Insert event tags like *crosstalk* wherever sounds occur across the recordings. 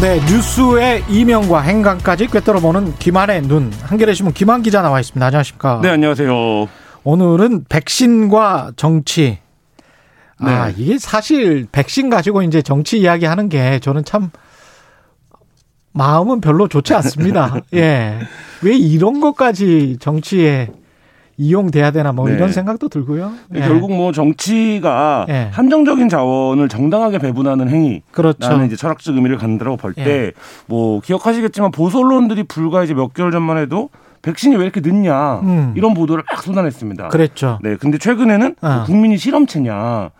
네, 뉴스의 이명과 행간까지 꿰뚫어보는 김한의 눈. 한겨레 신문 김한 기자 나와 있습니다. 안녕하십니까? 네, 안녕하세요. 오늘은 백신과 정치. 아, 이게 사실 백신 가지고 이제 정치 이야기 하는 게 저는 참 마음은 별로 좋지 않습니다. *laughs* 예. 왜 이런 것까지 정치에 이용돼야 되나 뭐 네. 이런 생각도 들고요. 예. 결국 뭐 정치가 예. 한정적인 자원을 정당하게 배분하는 행위. 그렇죠. 라는 이제 철학적 의미를 갖는다고 볼 예. 때, 뭐, 기억하시겠지만 보수 언론들이 불과 이제 몇 개월 전만 해도 백신이 왜 이렇게 늦냐. 음. 이런 보도를 막 쏟아냈습니다. 그랬죠. 네, 근데 최근에는 어. 국민이 실험체냐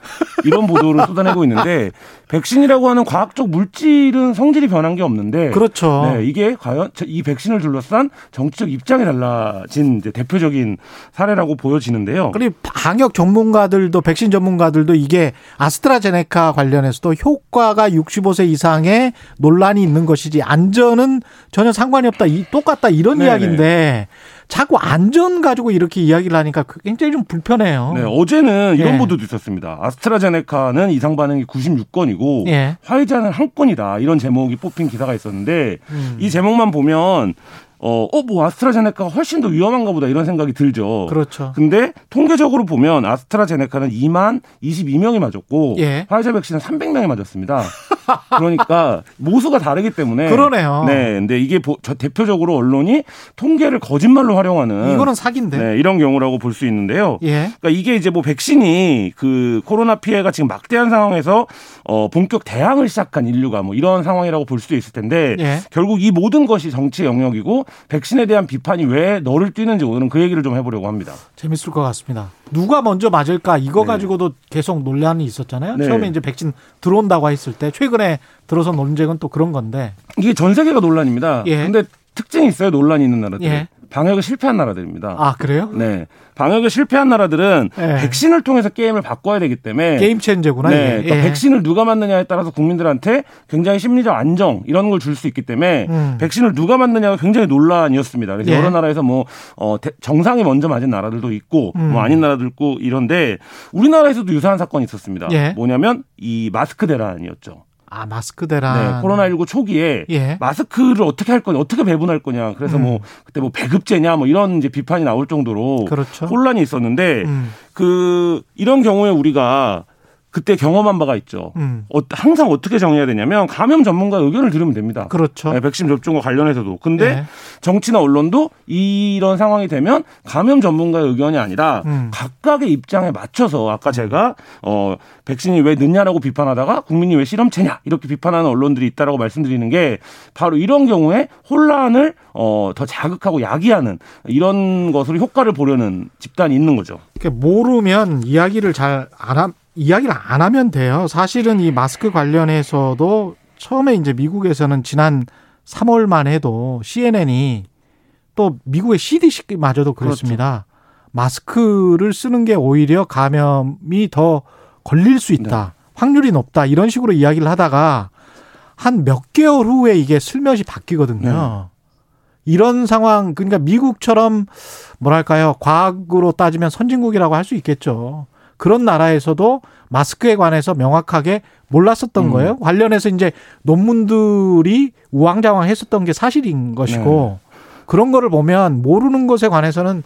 이런 보도를 쏟아내고 있는데 백신이라고 하는 과학적 물질은 성질이 변한 게 없는데 그렇죠. 네, 이게 과연 저- 이 백신을 둘러싼 정치적 입장이 달라진 대표적인 사례라고 보여지는데요. 그리고 방역 전문가들도 백신 전문가들도 이게 아스트라제네카 관련해서도 효과가 65세 이상의 논란이 있는 것이지 안전은 전혀 상관이 없다. 이 똑같다 이런 네네. 이야기인데 자꾸 안전 가지고 이렇게 이야기를 하니까 그 굉장히 좀 불편해요. 네, 어제는 이런 예. 보도도 있었습니다. 아스트라제네카는 이상 반응이 96건이고 예. 화이자는 한 건이다. 이런 제목이 뽑힌 기사가 있었는데 음. 이 제목만 보면 어, 어, 뭐 아스트라제네카가 훨씬 더 위험한가 보다 이런 생각이 들죠. 그렇죠. 근데 통계적으로 보면 아스트라제네카는 2만 22명이 맞았고 예. 화이자 백신은 300명이 맞았습니다. *laughs* 그러니까 모수가 다르기 때문에 그러네요. 네, 근데 이게 보- 저 대표적으로 언론이 통계를 거짓말로 활용하는 이거는 사기인데. 네, 이런 경우라고 볼 수 있는데요. 예. 그러니까 이게 이제 뭐 백신이 그 코로나 피해가 지금 막대한 상황에서 어 본격 대항을 시작한 인류가 뭐 이런 상황이라고 볼 수도 있을 텐데 예. 결국 이 모든 것이 정치 영역이고 백신에 대한 비판이 왜 너를 뛰는지 오늘은 그 얘기를 좀 해보려고 합니다. 재밌을 것 같습니다. 누가 먼저 맞을까 이거 네. 가지고도 계속 논란이 있었잖아요. 네. 처음에 이제 백신 들어온다고 했을 때 최근 에 들어서 논쟁은 또 그런 건데. 이게 전 세계가 논란입니다. 예. 근데 특징이 있어요. 논란이 있는 나라들. 예. 방역에 실패한 나라들입니다. 아 그래요? 네. 방역에 실패한 나라들은 예. 백신을 통해서 게임을 바꿔야 되기 때문에 게임 체인저구나 네. 그러니까 예. 백신을 누가 맞느냐에 따라서 국민들한테 굉장히 심리적 안정 이런 걸 줄 수 있기 때문에 음. 백신을 누가 맞느냐가 굉장히 논란이었습니다. 그래서 예. 여러 나라에서 뭐 어, 대- 정상이 먼저 맞은 나라들도 있고 음. 뭐 아닌 나라도 있고 이런데 우리나라에서도 유사한 사건이 있었습니다. 예. 뭐냐면 이 마스크 대란이었죠. 아 마스크 대란. 네, 코로나19 초기에 예. 마스크를 어떻게 할 거냐, 어떻게 배분할 거냐. 그래서 음. 뭐 그때 뭐 배급제냐, 뭐 이런 이제 비판이 나올 정도로 그렇죠. 혼란이 있었는데 음. 그 이런 경우에 우리가 그때 경험한 바가 있죠. 음. 어, 항상 어떻게 정해야 되냐면 감염 전문가 의견을 들으면 됩니다. 그렇죠. 네, 백신 접종과 관련해서도. 근데 예. 정치나 언론도 이런 상황이 되면 감염 전문가의 의견이 아니라 음. 각각의 입장에 맞춰서 아까 제가 어 백신이 왜 늦냐라고 비판하다가 국민이 왜 실험체냐 이렇게 비판하는 언론들이 있다라고 말씀드리는 게 바로 이런 경우에 혼란을 어 더 자극하고 야기하는 이런 것으로 효과를 보려는 집단이 있는 거죠. 모르면 이야기를 잘안 함, 이야기를 안 하면 돼요. 사실은 이 마스크 관련해서도 처음에 이제 미국에서는 지난 3월만 해도 CNN이 또 미국의 CDC마저도 그렇습니다. 마스크를 쓰는 게 오히려 감염이 더 걸릴 수 있다. 확률이 높다. 이런 식으로 이야기를 하다가 한 몇 개월 후에 이게 슬며시 바뀌거든요. 이런 상황, 그러니까 미국처럼 뭐랄까요. 과학으로 따지면 선진국이라고 할 수 있겠죠. 그런 나라에서도 마스크에 관해서 명확하게 몰랐었던 음. 거예요. 관련해서 이제 논문들이 우왕좌왕 했었던 게 사실인 것이고 그런 거를 보면 모르는 것에 관해서는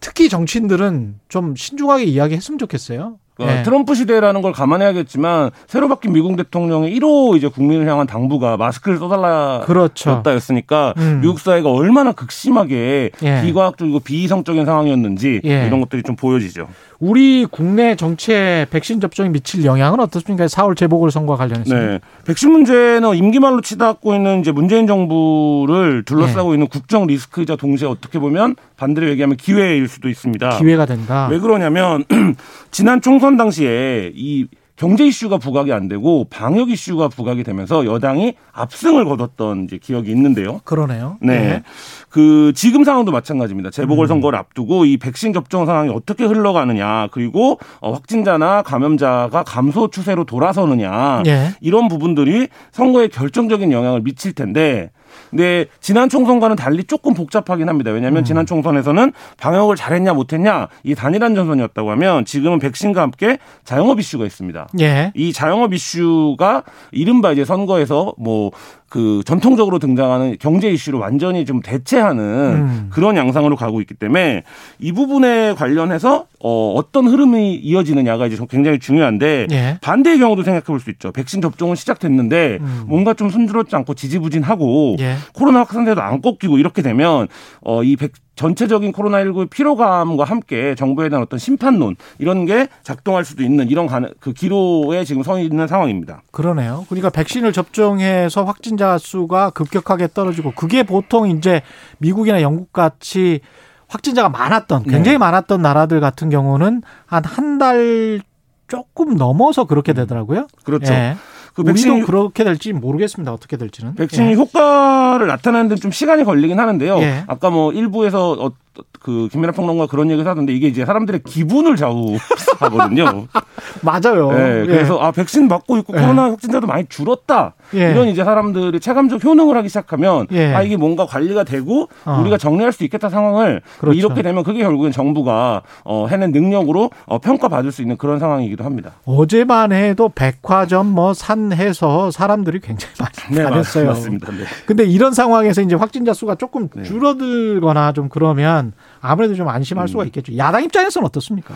특히 정치인들은 좀 신중하게 이야기했으면 좋겠어요. 어, 예. 트럼프 시대라는 걸 감안해야겠지만 새로 바뀐 미국 대통령의 1호 이제 국민을 향한 당부가 마스크를 써달라 그렇죠. 였다였으니까 음. 미국 사회가 얼마나 극심하게 예. 비과학적이고 비이성적인 상황이었는지 예. 이런 것들이 좀 보여지죠. 우리 국내 정치에 백신 접종이 미칠 영향은 어떻습니까? 4월 재보궐 선거 관련해서. 네. 백신 문제는 임기 말로 치닫고 있는 이제 문재인 정부를 둘러싸고 예. 있는 국정 리스크이자 동시에 어떻게 보면 반대로 얘기하면 기회일 수도 있습니다. 기회가 된다. 왜 그러냐면 *clears throat* 지난 총선 당시에 이 경제 이슈가 부각이 안 되고 방역 이슈가 부각이 되면서 여당이 압승을 거뒀던 이제 기억이 있는데요. 그러네요. 네. 예. 그 지금 상황도 마찬가지입니다. 재보궐 선거를 앞두고 이 백신 접종 상황이 어떻게 흘러가느냐 그리고 어, 확진자나 감염자가 감소 추세로 돌아서느냐 예. 이런 부분들이 선거에 결정적인 영향을 미칠 텐데 근데 지난 총선과는 달리 조금 복잡하긴 합니다. 왜냐하면 음. 지난 총선에서는 방역을 잘했냐 못했냐 이 단일한 전선이었다고 하면 지금은 백신과 함께 자영업 이슈가 있습니다. 예. 이 자영업 이슈가 이른바 이제 선거에서 뭐그 전통적으로 등장하는 경제 이슈를 완전히 좀 대체하는 음. 그런 양상으로 가고 있기 때문에 이 부분에 관련해서 어 어떤 흐름이 이어지느냐가 이제 굉장히 중요한데 예. 반대의 경우도 생각해 볼 수 있죠. 백신 접종은 시작됐는데 음. 뭔가 좀 순조롭지 않고 지지부진하고 예. 코로나 확산세도 안 꺾이고 이렇게 되면 어이 전체적인 코로나19 피로감과 함께 정부에 대한 어떤 심판론 이런 게 작동할 수도 있는 이런 가능, 그 기로에 지금 서 있는 상황입니다. 그러네요. 그러니까 백신을 접종해서 확진자 수가 급격하게 떨어지고 그게 보통 이제 미국이나 영국 같이 확진자가 많았던 굉장히 네. 많았던 나라들 같은 경우는 한 한 달 조금 넘어서 그렇게 되더라고요. 그렇죠. 예. 그 백신이 그렇게 될지 모르겠습니다. 어떻게 될지는. 백신이 예. 효과를 나타내는 데 좀 시간이 걸리긴 하는데요. 예. 아까 뭐 일부에서 어, 그 김민아 평론가 그런 얘기를 하던데 이게 이제 사람들의 기분을 좌우하거든요. *laughs* 맞아요. 네, 예. 그래서 아 백신 맞고 있고 예. 코로나 확진자도 많이 줄었다. 예. 이런 이제 사람들이 체감적 효능을 하기 시작하면 예. 아 이게 뭔가 관리가 되고 어. 우리가 정리할 수 있겠다 상황을 그렇죠. 이렇게 되면 그게 결국엔 정부가 어, 해낸 능력으로 어, 평가받을 수 있는 그런 상황이기도 합니다. 어제만 해도 백화점 뭐 산해서 사람들이 굉장히 많이 네, 다녔어요. 맞, 맞습니다. 네. 근데 이런 상황에서 이제 확진자 수가 조금 네. 줄어들거나 좀 그러면 아무래도 좀 안심할 수가 있겠죠. 야당 입장에서는 어떻습니까?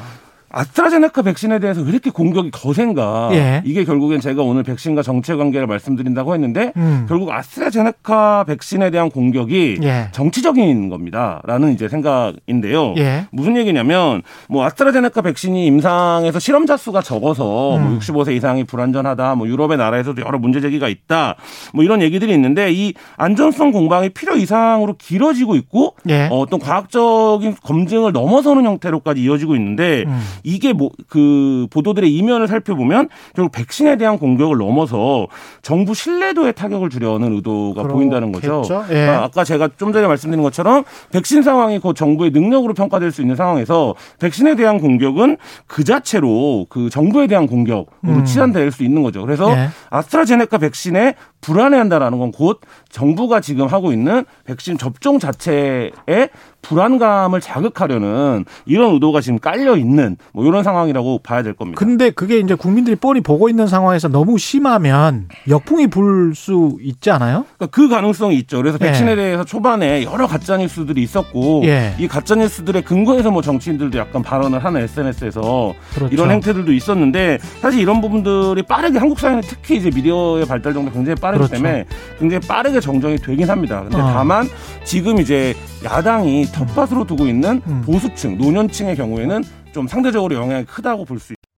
아스트라제네카 백신에 대해서 왜 이렇게 공격이 거센가? 예. 이게 결국엔 제가 오늘 백신과 정체 관계를 말씀드린다고 했는데 음. 결국 아스트라제네카 백신에 대한 공격이 예. 정치적인 겁니다라는 이제 생각인데요. 예. 무슨 얘기냐면 뭐 아스트라제네카 백신이 임상에서 실험자 수가 적어서 음. 뭐 65세 이상이 불안전하다. 뭐 유럽의 나라에서도 여러 문제 제기가 있다. 뭐 이런 얘기들이 있는데 이 안전성 공방이 필요 이상으로 길어지고 있고 예. 어, 어떤 과학적인 검증을 넘어서는 형태로까지 이어지고 있는데 음. 이게 뭐 그 보도들의 이면을 살펴보면 결국 백신에 대한 공격을 넘어서 정부 신뢰도에 타격을 주려는 의도가 보인다는 거죠. 예. 아, 아까 제가 좀 전에 말씀드린 것처럼 백신 상황이 곧 정부의 능력으로 평가될 수 있는 상황에서 백신에 대한 공격은 그 자체로 그 정부에 대한 공격으로 음. 치환될 수 있는 거죠. 그래서 예. 아스트라제네카 백신에 불안해한다라는 건 곧 정부가 지금 하고 있는 백신 접종 자체에 불안감을 자극하려는 이런 의도가 지금 깔려 있는 뭐 이런 상황이라고 봐야 될 겁니다. 근데 그게 이제 국민들이 뻔히 보고 있는 상황에서 너무 심하면 역풍이 불 수 있지 않아요? 그러니까 그 가능성이 있죠. 그래서 예. 백신에 대해서 초반에 여러 가짜 뉴스들이 있었고 예. 이 가짜 뉴스들의 근거에서 뭐 정치인들도 약간 발언을 하는 SNS에서 그렇죠. 이런 행태들도 있었는데 사실 이런 부분들이 빠르게 한국 사회는 특히 이제 미디어의 발달 정도 굉장히 빠르기 그렇죠. 때문에 굉장히 빠르게 정정이 되긴 합니다. 근데 어. 다만 지금 이제 야당이 텃밭으로 두고 있는 음. 보수층, 노년층의 경우에는 좀 상대적으로 영향이 크다고 볼 수